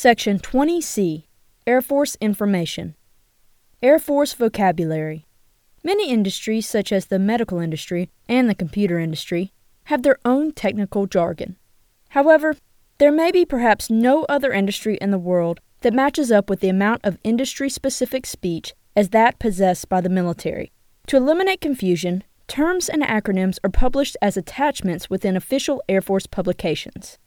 Section 20C Air Force Information Air Force Vocabulary Many industries, such as the medical industry and the computer industry, have their own technical jargon. However, there may be perhaps no other industry in the world that matches up with the amount of industry specific speech as that possessed by the military. To eliminate confusion, terms and acronyms are published as attachments within official Air Force publications.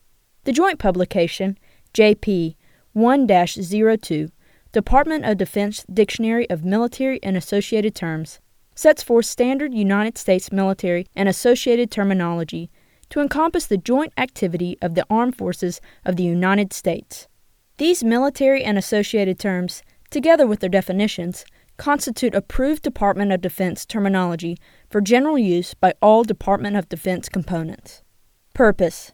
The joint publication, JP 1 02, Department of Defense Dictionary of Military and Associated Terms, sets forth standard United States military and associated terminology to encompass the joint activity of the armed forces of the United States. These military and associated terms, together with their definitions, constitute approved Department of Defense terminology for general use by all Department of Defense components. Purpose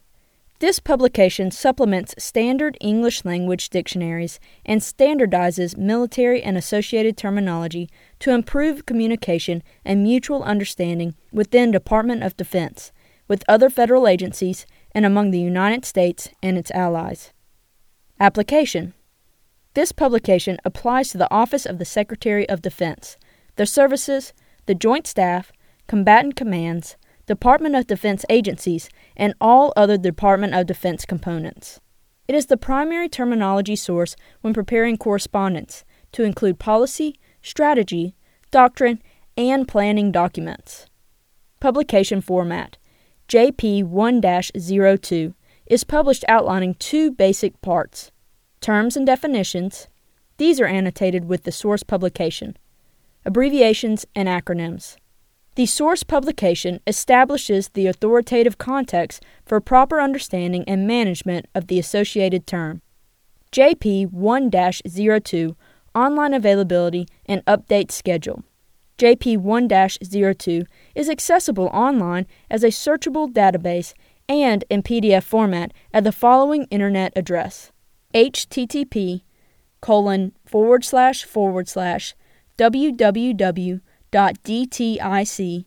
this publication supplements standard English language dictionaries and standardizes military and associated terminology to improve communication and mutual understanding within Department of Defense, with other federal agencies, and among the United States and its allies. Application This publication applies to the Office of the Secretary of Defense, the services, the Joint Staff, combatant commands, Department of Defense agencies, and all other Department of Defense components. It is the primary terminology source when preparing correspondence to include policy, strategy, doctrine, and planning documents. Publication format JP 1 02 is published outlining two basic parts terms and definitions. These are annotated with the source publication, abbreviations and acronyms. The source publication establishes the authoritative context for proper understanding and management of the associated term. JP 1 02 Online Availability and Update Schedule. JP 1 02 is accessible online as a searchable database and in PDF format at the following internet address http colon forward slash forward slash www www.dtic.mil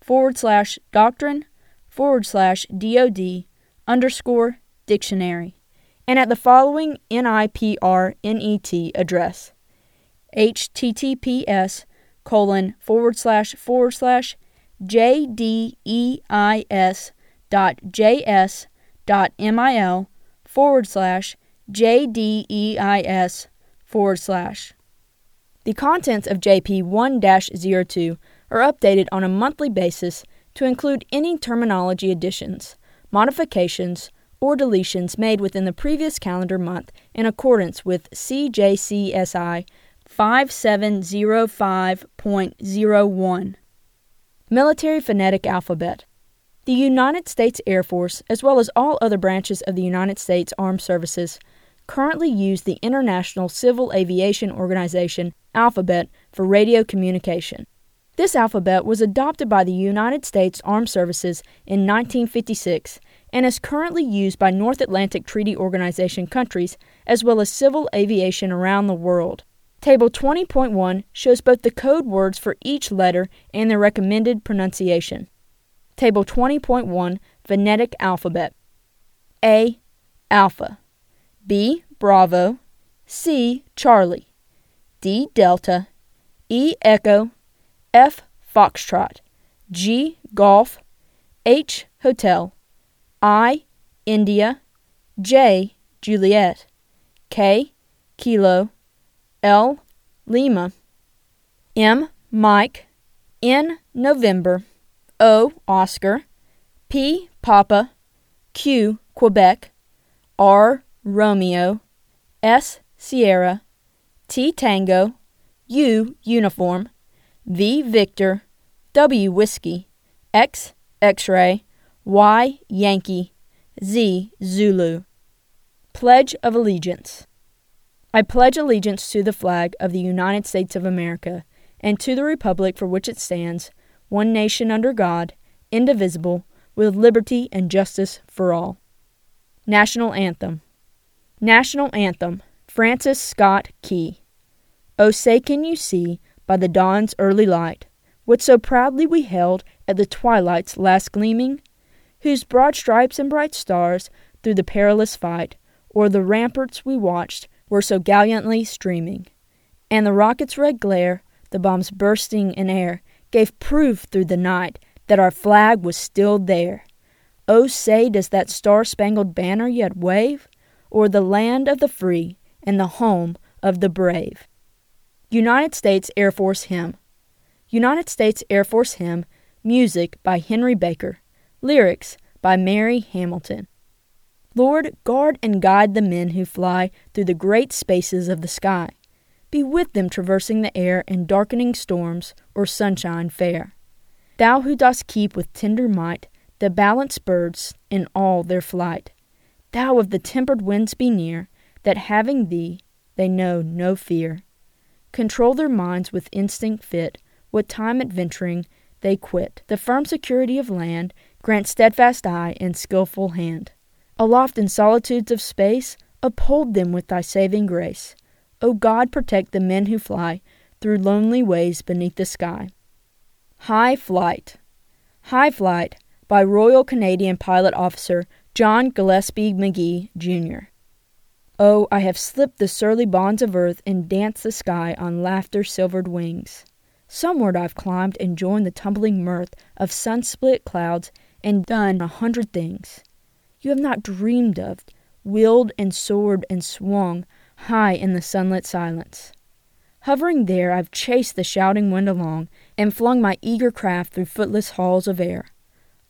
forward slash doctrine forward slash DOD underscore dictionary. And at the following NIPRNET address https colon forward slash forward slash jdeis dot js dot mil forward slash jdeis forward slash the contents of JP 1 02 are updated on a monthly basis to include any terminology additions, modifications, or deletions made within the previous calendar month in accordance with CJCSI 5705.01. Military Phonetic Alphabet The United States Air Force, as well as all other branches of the United States Armed Services, currently use the International Civil Aviation Organization alphabet for radio communication. This alphabet was adopted by the United States Armed Services in 1956 and is currently used by North Atlantic Treaty Organization countries as well as civil aviation around the world. Table 20.1 shows both the code words for each letter and their recommended pronunciation. Table 20.1 Phonetic Alphabet A. Alpha B. Bravo, C. Charlie, D. Delta, E. Echo, F. Foxtrot, G. Golf, H. Hotel, I. India, J. Juliet, K. Kilo, L. Lima, M. Mike, N. November, O. Oscar, P. Papa, Q. Quebec, R. Romeo, S. Sierra, T. Tango, U. Uniform, V. Victor, W. Whiskey, X. X-ray, Y. Yankee, Z. Zulu. Pledge of Allegiance. I pledge allegiance to the flag of the United States of America and to the republic for which it stands, one nation under God, indivisible, with liberty and justice for all. National Anthem. National Anthem Francis Scott Key. Oh, say, can you see, by the dawn's early light, what so proudly we held at the twilight's last gleaming? Whose broad stripes and bright stars, through the perilous fight, o'er the ramparts we watched were so gallantly streaming. And the rocket's red glare, the bombs bursting in air, gave proof through the night that our flag was still there. Oh, say, does that star spangled banner yet wave o'er the land of the free and the home of the brave? United States Air Force Hymn. United States Air Force Hymn, music by Henry Baker, lyrics by Mary Hamilton. Lord, guard and guide the men who fly through the great spaces of the sky. Be with them traversing the air in darkening storms or sunshine fair. Thou who dost keep with tender might the balanced birds in all their flight. Thou of the tempered winds be near, that having thee, they know no fear. Control their minds with instinct fit, what time adventuring they quit. The firm security of land grant steadfast eye and skilful hand. Aloft in solitudes of space, uphold them with thy saving grace. O God, protect the men who fly through lonely ways beneath the sky. High Flight High Flight by Royal Canadian Pilot Officer John Gillespie Magee, Jr. Oh, I have slipped the surly bonds of earth and danced the sky on laughter silvered wings. Someward I've climbed and joined the tumbling mirth of sun split clouds and done a hundred things you have not dreamed of, wheeled and soared and swung high in the sunlit silence. Hovering there, I've chased the shouting wind along and flung my eager craft through footless halls of air.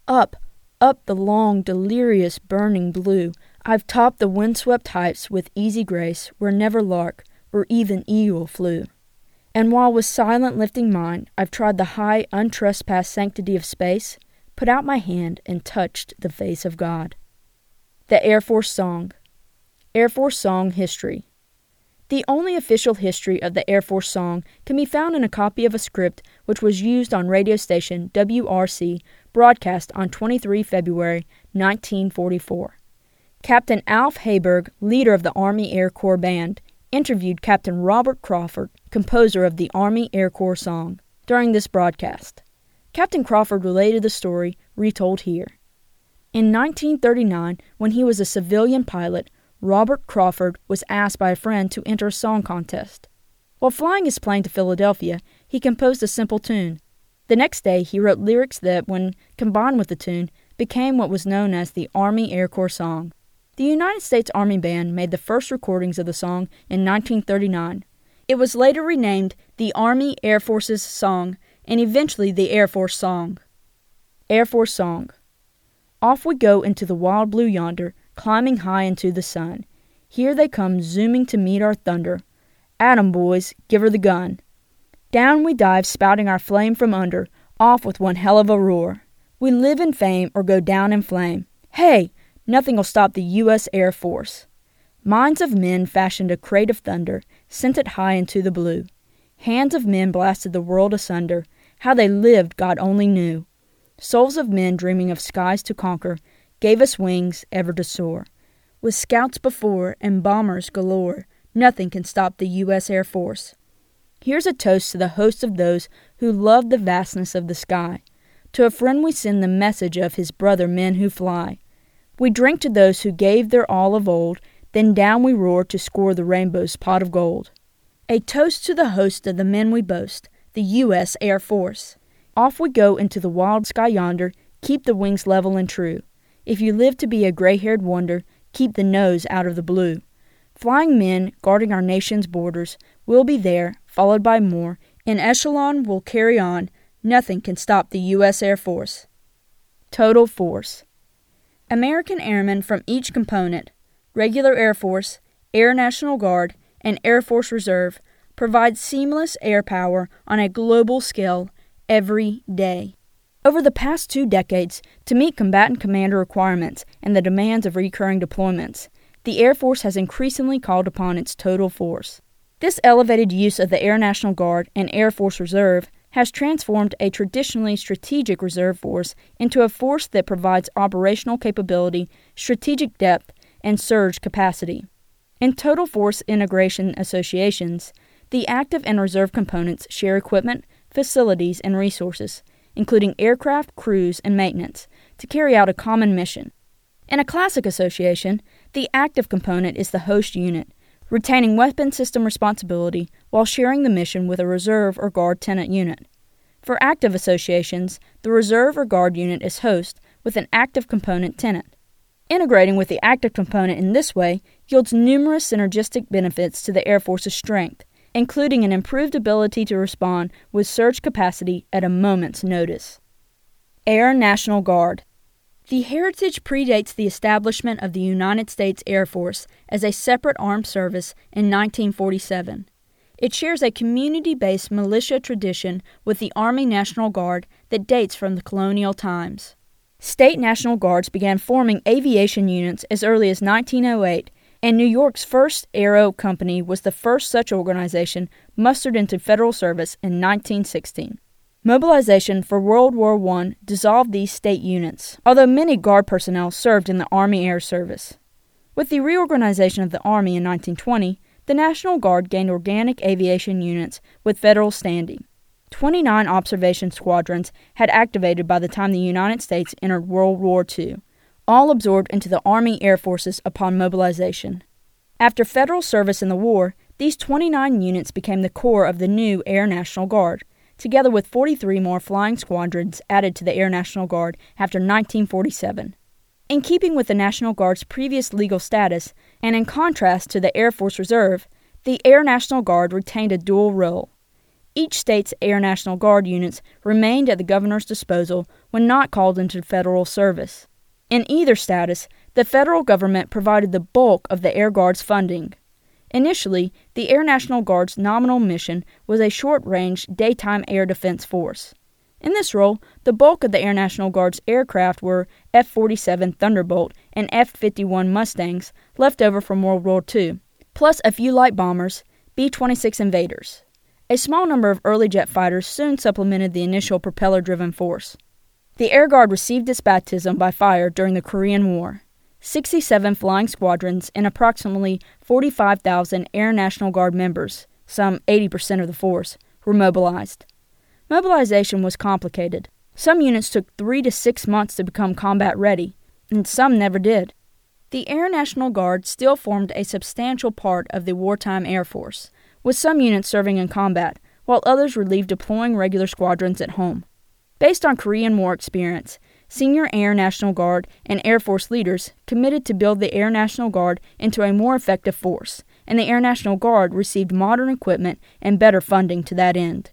Up, up the long, delirious, burning blue, I've topped the wind-swept heights with easy grace where never lark or even eagle flew. And while with silent lifting mind I've trod the high, untrespassed sanctity of space, put out my hand and touched the face of God. The Air Force Song Air Force Song History The only official history of the Air Force Song can be found in a copy of a script which was used on radio station WRC broadcast on 23 February 1944. Captain Alf Heiberg, leader of the Army Air Corps Band, interviewed Captain Robert Crawford, composer of the Army Air Corps song, during this broadcast. Captain Crawford related the story retold here. In 1939, when he was a civilian pilot, Robert Crawford was asked by a friend to enter a song contest. While flying his plane to Philadelphia, he composed a simple tune. The next day, he wrote lyrics that, when combined with the tune, became what was known as the Army Air Corps song. The United States Army Band made the first recordings of the song in 1939. It was later renamed the Army Air Force's Song and eventually the Air Force Song. Air Force Song Off we go into the wild blue yonder, climbing high into the sun. Here they come zooming to meet our thunder. Atom boys, give her the gun. Down we dive, spouting our flame from under, off with one hell of a roar. We live in fame or go down in flame. Hey, Nothing will stop the U.S. Air Force. Minds of men fashioned a crate of thunder, sent it high into the blue. Hands of men blasted the world asunder. How they lived, God only knew. Souls of men dreaming of skies to conquer gave us wings ever to soar. With scouts before and bombers galore, nothing can stop the U.S. Air Force. Here's a toast to the host of those who love the vastness of the sky. To a friend we send the message of his brother men who fly. We drink to those who gave their all of old, then down we roar to score the rainbow's pot of gold. A toast to the host of the men we boast, the U.S. Air Force. Off we go into the wild sky yonder, keep the wings level and true. If you live to be a gray haired wonder, keep the nose out of the blue. Flying men guarding our nation's borders will be there, followed by more. In echelon will carry on. Nothing can stop the U.S. Air Force. Total Force. American airmen from each component Regular Air Force, Air National Guard, and Air Force Reserve provide seamless air power on a global scale every day. Over the past two decades, to meet combatant commander requirements and the demands of recurring deployments, the Air Force has increasingly called upon its total force. This elevated use of the Air National Guard and Air Force Reserve has transformed a traditionally strategic reserve force into a force that provides operational capability, strategic depth, and surge capacity. In total force integration associations, the active and reserve components share equipment, facilities, and resources, including aircraft, crews, and maintenance, to carry out a common mission. In a classic association, The active component is the host unit, retaining weapon system responsibility while sharing the mission with a reserve or guard tenant unit. For active associations, the reserve or guard unit is host with an active component tenant. Integrating with the active component in this way yields numerous synergistic benefits to the Air Force's strength, including an improved ability to respond with surge capacity at a moment's notice. Air National Guard The heritage predates the establishment of the United States Air Force as a separate armed service in 1947. It shares a community based militia tradition with the Army National Guard that dates from the colonial times. State National Guards began forming aviation units as early as 1908, and New York's first Aero Company was the first such organization mustered into federal service in 1916. Mobilization for World War I dissolved these state units, although many Guard personnel served in the Army Air Service. With the reorganization of the Army in 1920, the National Guard gained organic aviation units with federal standing. 29 observation squadrons had activated by the time the United States entered World War II, all absorbed into the Army Air Forces upon mobilization. After federal service in the war, these 29 units became the core of the new Air National Guard, together with 43 more flying squadrons added to the Air National Guard after 1947. In keeping with the National Guard's previous legal status, and in contrast to the Air Force Reserve, the Air National Guard retained a dual role. Each state's Air National Guard units remained at the governor's disposal when not called into federal service. In either status, the federal government provided the bulk of the Air Guard's funding. Initially, the Air National Guard's nominal mission was a short range daytime air defense force. In this role, the bulk of the Air National Guard's aircraft were F 47 Thunderbolt and F 51 Mustangs left over from World War II, plus a few light bombers, B 26 Invaders. A small number of early jet fighters soon supplemented the initial propeller driven force. The Air Guard received its baptism by fire during the Korean War. 67 flying squadrons and approximately 45,000 Air National Guard members, some 80% of the force, were mobilized. Mobilization was complicated. Some units took three to six months to become combat ready, and some never did. The Air National Guard still formed a substantial part of the wartime Air Force, with some units serving in combat, while others relieved deploying regular squadrons at home. Based on Korean War experience, senior Air National Guard and Air Force leaders committed to build the Air National Guard into a more effective force, and the Air National Guard received modern equipment and better funding to that end.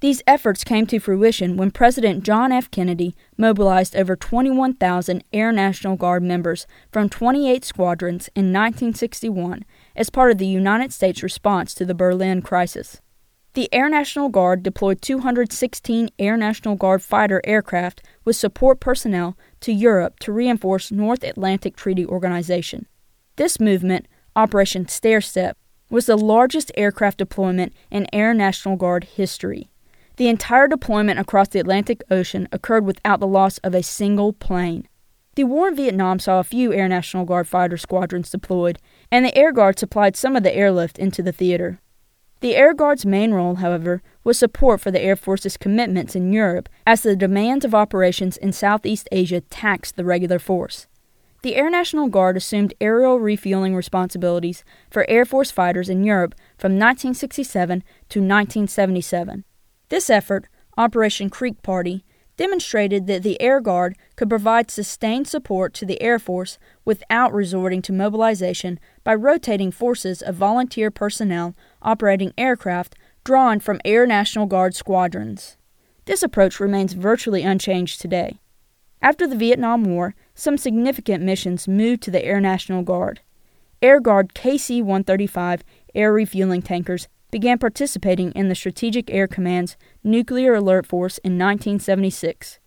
These efforts came to fruition when President John F. Kennedy mobilized over 21,000 Air National Guard members from 28 squadrons in 1961 as part of the United States response to the Berlin crisis. The Air National Guard deployed 216 Air National Guard fighter aircraft with support personnel to Europe to reinforce North Atlantic Treaty Organization. This movement, Operation Stair Step, was the largest aircraft deployment in Air National Guard history. The entire deployment across the Atlantic Ocean occurred without the loss of a single plane. The war in Vietnam saw a few Air National Guard fighter squadrons deployed, and the Air Guard supplied some of the airlift into the theater. The Air Guard's main role, however, was support for the Air Force's commitments in Europe as the demands of operations in Southeast Asia taxed the regular force. The Air National Guard assumed aerial refueling responsibilities for Air Force fighters in Europe from 1967 to 1977. This effort, Operation Creek Party, demonstrated that the Air Guard could provide sustained support to the Air Force without resorting to mobilization by rotating forces of volunteer personnel operating aircraft drawn from Air National Guard squadrons. This approach remains virtually unchanged today. After the Vietnam War, some significant missions moved to the Air National Guard. Air Guard KC 135 air refueling tankers began participating in the Strategic Air Command's Nuclear Alert Force in 1976.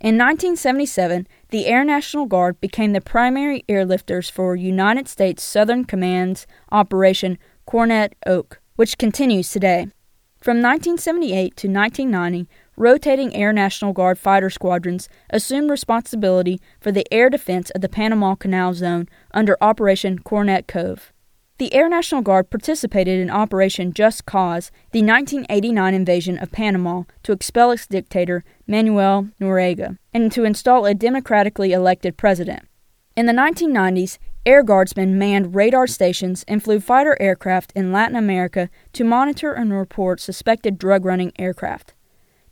In 1977, the Air National Guard became the primary airlifters for United States Southern Command's Operation Coronet Oak, which continues today. From 1978 to 1990, rotating Air National Guard fighter squadrons assumed responsibility for the air defense of the Panama Canal Zone under Operation Coronet Cove. The Air National Guard participated in Operation Just Cause, the 1989 invasion of Panama to expel its dictator, Manuel Noriega, and to install a democratically elected president. In the 1990s, Air Guardsmen manned radar stations and flew fighter aircraft in Latin America to monitor and report suspected drug running aircraft.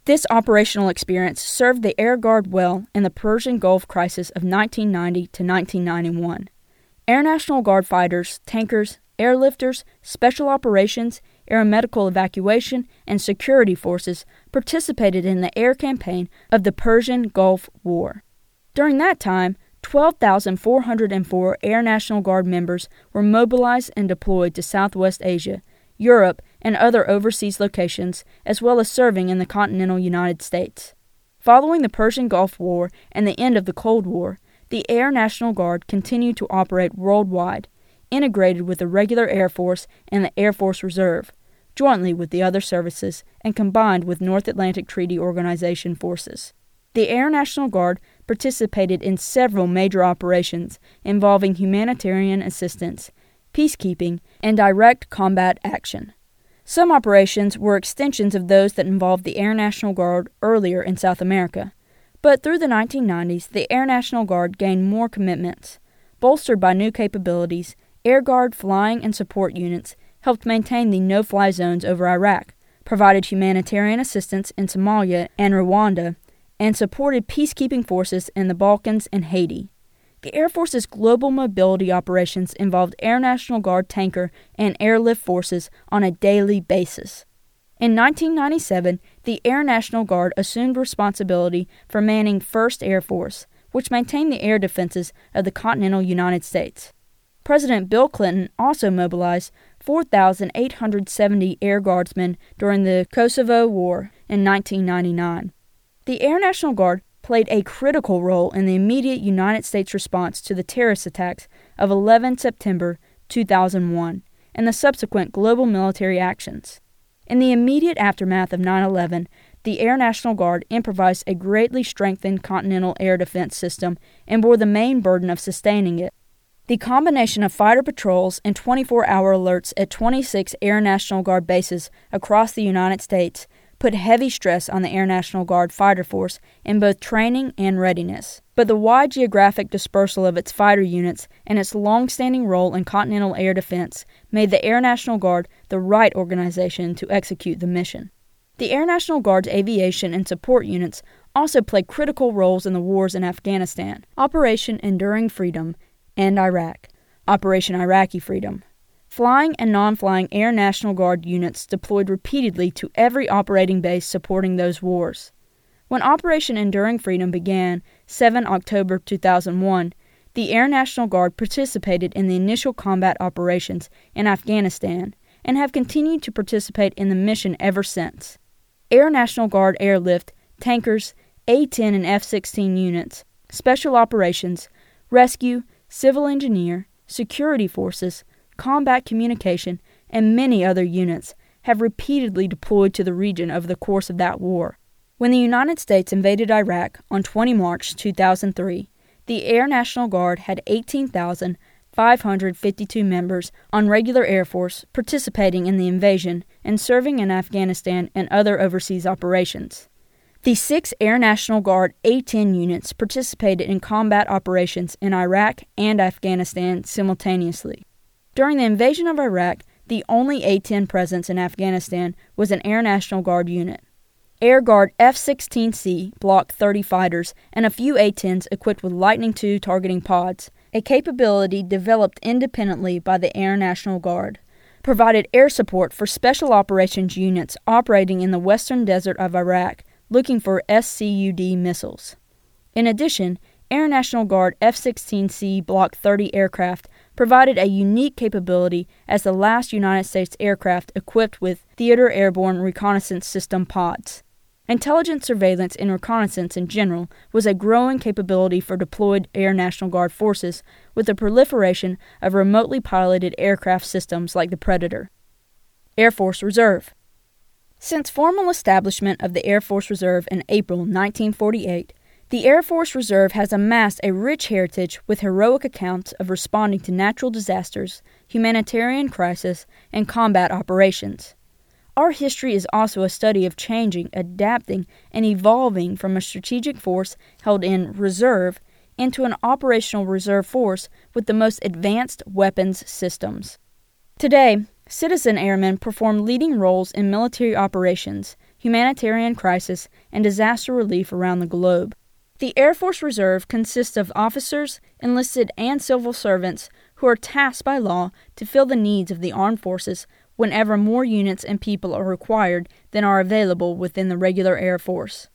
This operational experience served the Air Guard well in the Persian Gulf crisis of 1990 to 1991. Air National Guard fighters, tankers, airlifters, special operations, air medical evacuation, and security forces participated in the air campaign of the Persian Gulf War. During that time, 12,404 Air National Guard members were mobilized and deployed to Southwest Asia, Europe, and other overseas locations, as well as serving in the continental United States. Following the Persian Gulf War and the end of the Cold War, the Air National Guard continued to operate worldwide, integrated with the regular Air Force and the Air Force Reserve, jointly with the other services, and combined with North Atlantic Treaty Organization forces. The Air National Guard participated in several major operations involving humanitarian assistance, peacekeeping, and direct combat action. Some operations were extensions of those that involved the Air National Guard earlier in South America, but through the 1990s, the Air National Guard gained more commitments. Bolstered by new capabilities, Air Guard flying and support units helped maintain the no fly zones over Iraq, provided humanitarian assistance in Somalia and Rwanda, and supported peacekeeping forces in the Balkans and Haiti. The Air Force's global mobility operations involved Air National Guard tanker and airlift forces on a daily basis. In 1997, the Air National Guard assumed responsibility for manning 1st Air Force, which maintained the air defenses of the continental United States. President Bill Clinton also mobilized 4,870 Air Guardsmen during the Kosovo War in 1999. The Air National Guard played a critical role in the immediate United States response to the terrorist attacks of 11 September 2001 and the subsequent global military actions. In the immediate aftermath of 9 11, the Air National Guard improvised a greatly strengthened continental air defense system and bore the main burden of sustaining it. The combination of fighter patrols and 24 hour alerts at 26 Air National Guard bases across the United States put heavy stress on the Air National Guard fighter force in both training and readiness. But the wide geographic dispersal of its fighter units and its long standing role in continental air defense made the Air National Guard the right organization to execute the mission. The Air National Guard's aviation and support units also played critical roles in the wars in Afghanistan, Operation Enduring Freedom, and Iraq, Operation Iraqi Freedom. Flying and non flying Air National Guard units deployed repeatedly to every operating base supporting those wars. When Operation Enduring Freedom began, 7 October 2001, the Air National Guard participated in the initial combat operations in Afghanistan and have continued to participate in the mission ever since. Air National Guard airlift, tankers, A 10 and F 16 units, special operations, rescue, civil engineer, security forces, combat communication, and many other units have repeatedly deployed to the region over the course of that war. When the United States invaded Iraq on 20 March 2003, the Air National Guard had 18,552 members on regular Air Force participating in the invasion and serving in Afghanistan and other overseas operations. The six Air National Guard A 10 units participated in combat operations in Iraq and Afghanistan simultaneously. During the invasion of Iraq, the only A 10 presence in Afghanistan was an Air National Guard unit. Air Guard F 16C Block 30 fighters and a few A 10s equipped with LITENING II targeting pods, a capability developed independently by the Air National Guard, provided air support for special operations units operating in the western desert of Iraq looking for SCUD missiles. In addition, Air National Guard F 16C Block 30 aircraft provided a unique capability as the last United States aircraft equipped with Theater Airborne Reconnaissance System pods. Intelligence surveillance and reconnaissance in general was a growing capability for deployed Air National Guard forces with the proliferation of remotely piloted aircraft systems like the Predator. Air Force Reserve Since formal establishment of the Air Force Reserve in April 1948, the Air Force Reserve has amassed a rich heritage with heroic accounts of responding to natural disasters, humanitarian crisis, and combat operations. Our history is also a study of changing, adapting, and evolving from a strategic force held in reserve into an operational reserve force with the most advanced weapons systems. Today, citizen airmen perform leading roles in military operations, humanitarian crisis, and disaster relief around the globe. The Air Force Reserve consists of officers, enlisted, and civil servants who are tasked by law to fill the needs of the armed forces whenever more units and people are required than are available within the regular Air Force.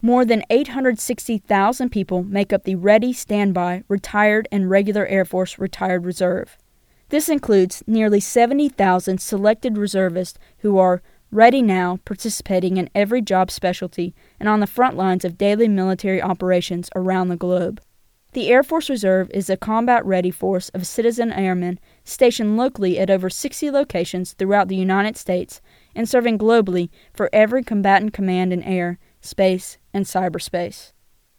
More than 860,000 people make up the Ready, Standby, Retired, and Regular Air Force Retired Reserve. This includes nearly 70,000 selected reservists who are ready now, participating in every job specialty and on the front lines of daily military operations around the globe. The Air Force Reserve is a combat ready force of citizen airmen stationed locally at over 60 locations throughout the United States and serving globally for every combatant command in air, space, and cyberspace.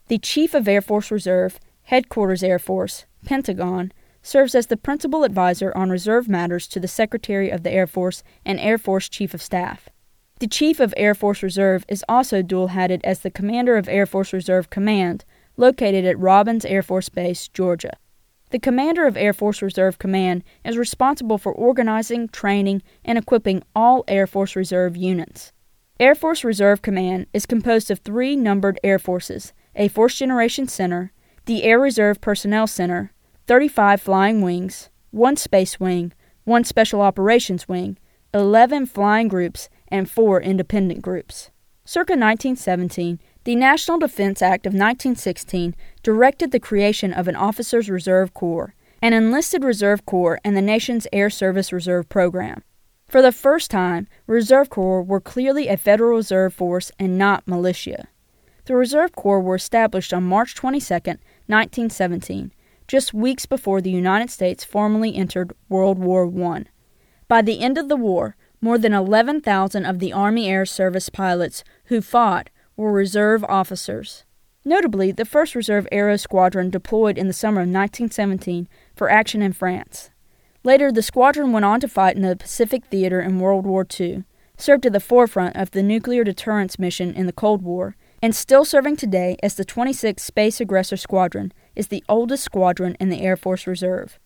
The Chief of Air Force Reserve, Headquarters Air Force, Pentagon, serves as the principal advisor on reserve matters to the Secretary of the Air Force and Air Force Chief of Staff. The Chief of Air Force Reserve is also dual hatted as the Commander of Air Force Reserve Command located at Robins Air Force Base, Georgia. The Commander of Air Force Reserve Command is responsible for organizing, training, and equipping all Air Force Reserve units. Air Force Reserve Command is composed of three numbered Air Forces a Force Generation Center, the Air Reserve Personnel Center, 35 flying wings, one space wing, one special operations wing, 11 flying groups, and four independent groups. Circa 1917, the National Defense Act of 1916 directed the creation of an Officers Reserve Corps, an enlisted reserve corps, and the nation's Air Service Reserve Program. For the first time, Reserve Corps were clearly a Federal Reserve Force and not militia. The Reserve Corps were established on March 22, 1917, just weeks before the United States formally entered World War I. By the end of the war, more than 11,000 of the Army Air Service pilots who fought were reserve officers. Notably, the 1st Reserve Aero Squadron deployed in the summer of 1917 for action in France. Later, the squadron went on to fight in the Pacific Theater in World War II, served at the forefront of the nuclear deterrence mission in the Cold War, and still serving today as the 26th Space Aggressor Squadron, is the oldest squadron in the Air Force Reserve.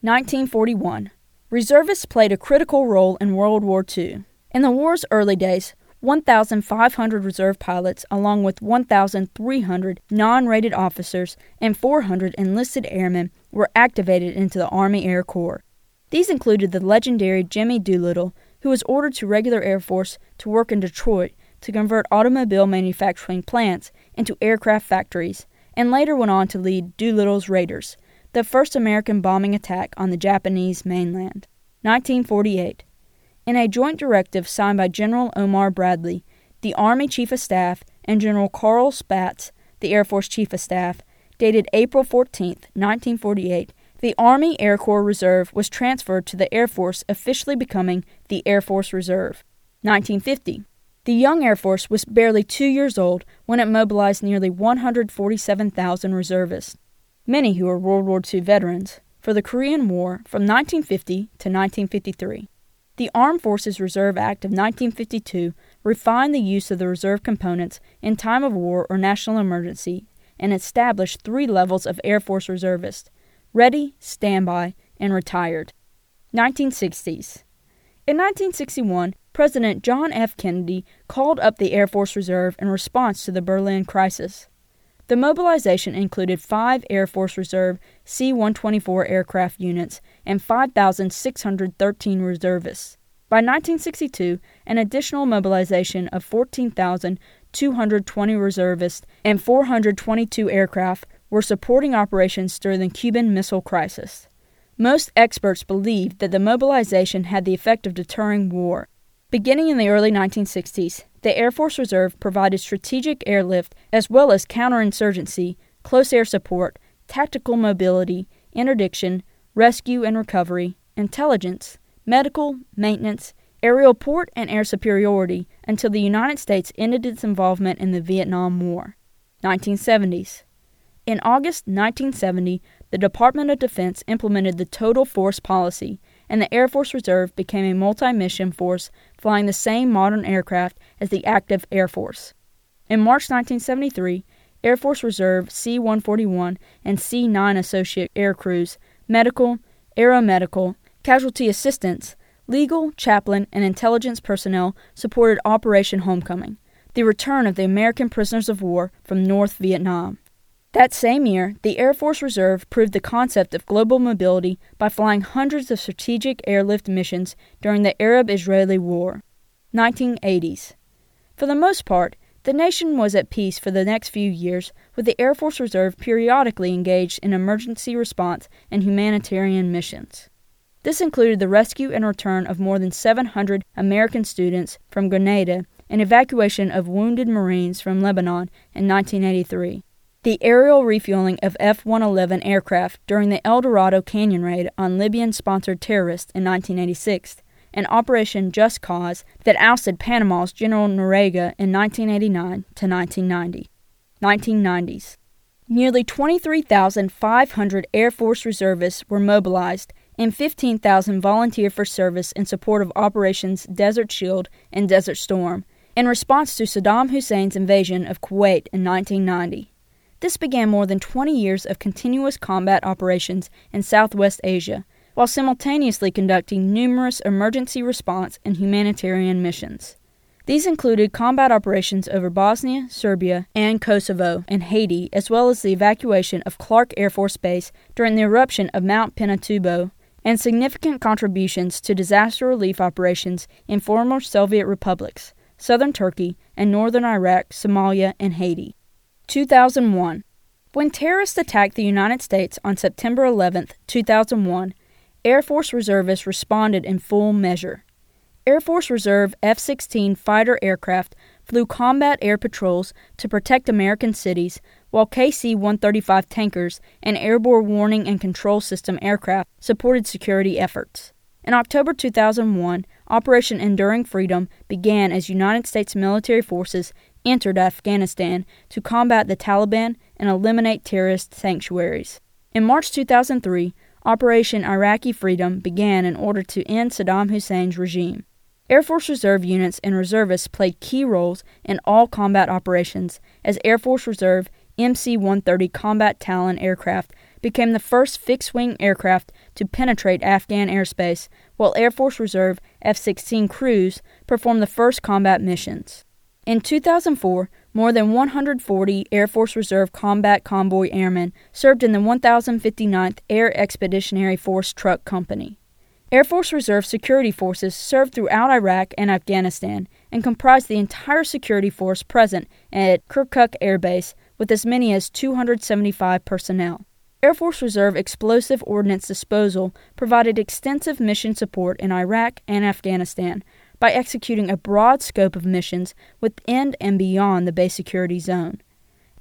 1941. Reservists played a critical role in World War II. In the war's early days, 1,500 reserve pilots, along with 1,300 non rated officers and 400 enlisted airmen, were activated into the Army Air Corps. These included the legendary Jimmy Doolittle, who was ordered to regular Air Force to work in Detroit to convert automobile manufacturing plants into aircraft factories, and later went on to lead Doolittle's Raiders, the first American bombing attack on the Japanese mainland. 1948. In a joint directive signed by General Omar Bradley, the Army Chief of Staff, and General Carl Spaatz, the Air Force Chief of Staff, dated April 14, 1948, the Army Air Corps Reserve was transferred to the Air Force, officially becoming the Air Force Reserve. 1950. The young Air Force was barely two years old when it mobilized nearly 147,000 reservists, many who were World War II veterans, for the Korean War from 1950 to 1953. The Armed Forces Reserve Act of 1952 refined the use of the reserve components in time of war or national emergency and established three levels of Air Force reservists ready, standby, and retired. 1960s. In 1961, President John F. Kennedy called up the Air Force Reserve in response to the Berlin crisis. The mobilization included five Air Force Reserve C 124 aircraft units and 5,613 reservists. By 1962, an additional mobilization of 14,220 reservists and 422 aircraft were supporting operations during the Cuban Missile Crisis. Most experts believe that the mobilization had the effect of deterring war. Beginning in the early 1960s, the Air Force Reserve provided strategic airlift as well as counterinsurgency, close air support, tactical mobility, interdiction, rescue and recovery, intelligence, medical, maintenance, aerial port, and air superiority until the United States ended its involvement in the Vietnam War. 1970s. In August 1970, the Department of Defense implemented the Total Force Policy, and the Air Force Reserve became a multi mission force flying the same modern aircraft as the active Air Force. In March 1973, Air Force Reserve C 141 and C 9 Associate Air Crews, medical, aeromedical, casualty assistance, legal, chaplain, and intelligence personnel supported Operation Homecoming, the return of the American prisoners of war from North Vietnam. That same year, the Air Force Reserve proved the concept of global mobility by flying hundreds of strategic airlift missions during the Arab Israeli War. 1980s. For the most part, the nation was at peace for the next few years, with the Air Force Reserve periodically engaged in emergency response and humanitarian missions. This included the rescue and return of more than 700 American students from Grenada and evacuation of wounded Marines from Lebanon in 1983. The aerial refueling of F 111 aircraft during the El Dorado Canyon raid on Libyan sponsored terrorists in 1986 and Operation Just Cause that ousted Panama's General Noriega in 1989 to 1990. 1990s. Nearly 23,500 Air Force reservists were mobilized and 15,000 volunteered for service in support of Operations Desert Shield and Desert Storm in response to Saddam Hussein's invasion of Kuwait in 1990. This began more than 20 years of continuous combat operations in Southwest Asia, while simultaneously conducting numerous emergency response and humanitarian missions. These included combat operations over Bosnia, Serbia, and Kosovo and Haiti, as well as the evacuation of Clark Air Force Base during the eruption of Mount Pinatubo, and significant contributions to disaster relief operations in former Soviet republics, southern Turkey, and northern Iraq, Somalia, and Haiti. 2001. When terrorists attacked the United States on September 11, 2001, Air Force reservists responded in full measure. Air Force Reserve F 16 fighter aircraft flew combat air patrols to protect American cities, while KC 135 tankers and airborne warning and control system aircraft supported security efforts. In October 2001, Operation Enduring Freedom began as United States military forces entered Afghanistan to combat the Taliban and eliminate terrorist sanctuaries. In March 2003, Operation Iraqi Freedom began in order to end Saddam Hussein's regime. Air Force Reserve units and reservists played key roles in all combat operations, as Air Force Reserve MC 130 Combat Talon aircraft became the first fixed wing aircraft to penetrate Afghan airspace, while Air Force Reserve F 16 crews performed the first combat missions. In 2004, more than 140 Air Force Reserve Combat Convoy Airmen served in the 1059th Air Expeditionary Force Truck Company. Air Force Reserve security forces served throughout Iraq and Afghanistan and comprised the entire security force present at Kirkuk Air Base with as many as 275 personnel. Air Force Reserve Explosive Ordnance Disposal provided extensive mission support in Iraq and Afghanistan, by executing a broad scope of missions within and beyond the base security zone.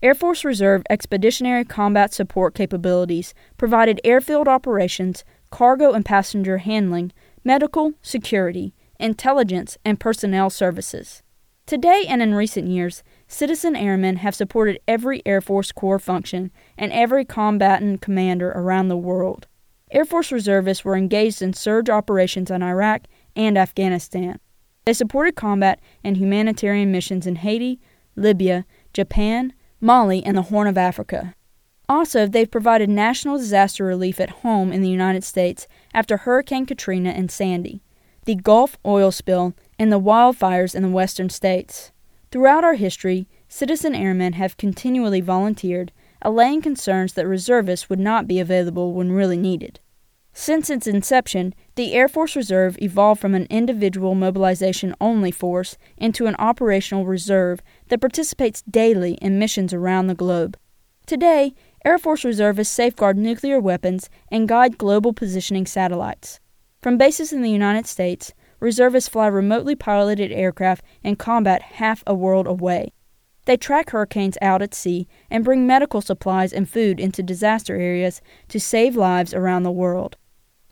Air Force Reserve Expeditionary Combat Support capabilities provided airfield operations, cargo and passenger handling, medical, security, intelligence, and personnel services. Today and in recent years, citizen airmen have supported every Air Force core function and every combatant commander around the world. Air Force reservists were engaged in surge operations in Iraq and Afghanistan. They supported combat and humanitarian missions in Haiti, Libya, Japan, Mali, and the Horn of Africa. Also, they've provided national disaster relief at home in the United States after Hurricane Katrina and Sandy, the Gulf oil spill, and the wildfires in the western states. Throughout our history, citizen airmen have continually volunteered, allaying concerns that reservists would not be available when really needed. Since its inception, the Air Force Reserve evolved from an individual mobilization only force into an operational reserve that participates daily in missions around the globe. Today, Air Force reservists safeguard nuclear weapons and guide global positioning satellites. From bases in the United States, reservists fly remotely piloted aircraft and combat half a world away. They track hurricanes out at sea and bring medical supplies and food into disaster areas to save lives around the world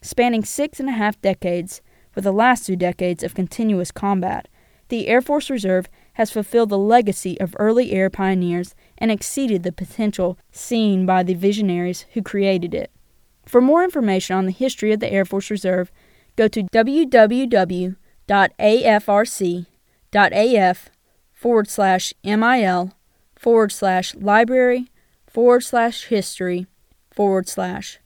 spanning six and a half decades, with the last two decades of continuous combat, the Air Force Reserve has fulfilled the legacy of early air pioneers and exceeded the potential seen by the visionaries who created it. For more information on the history of the Air Force Reserve, go to www.afrc.af forward slash MIL forward slash library forward slash history forward slash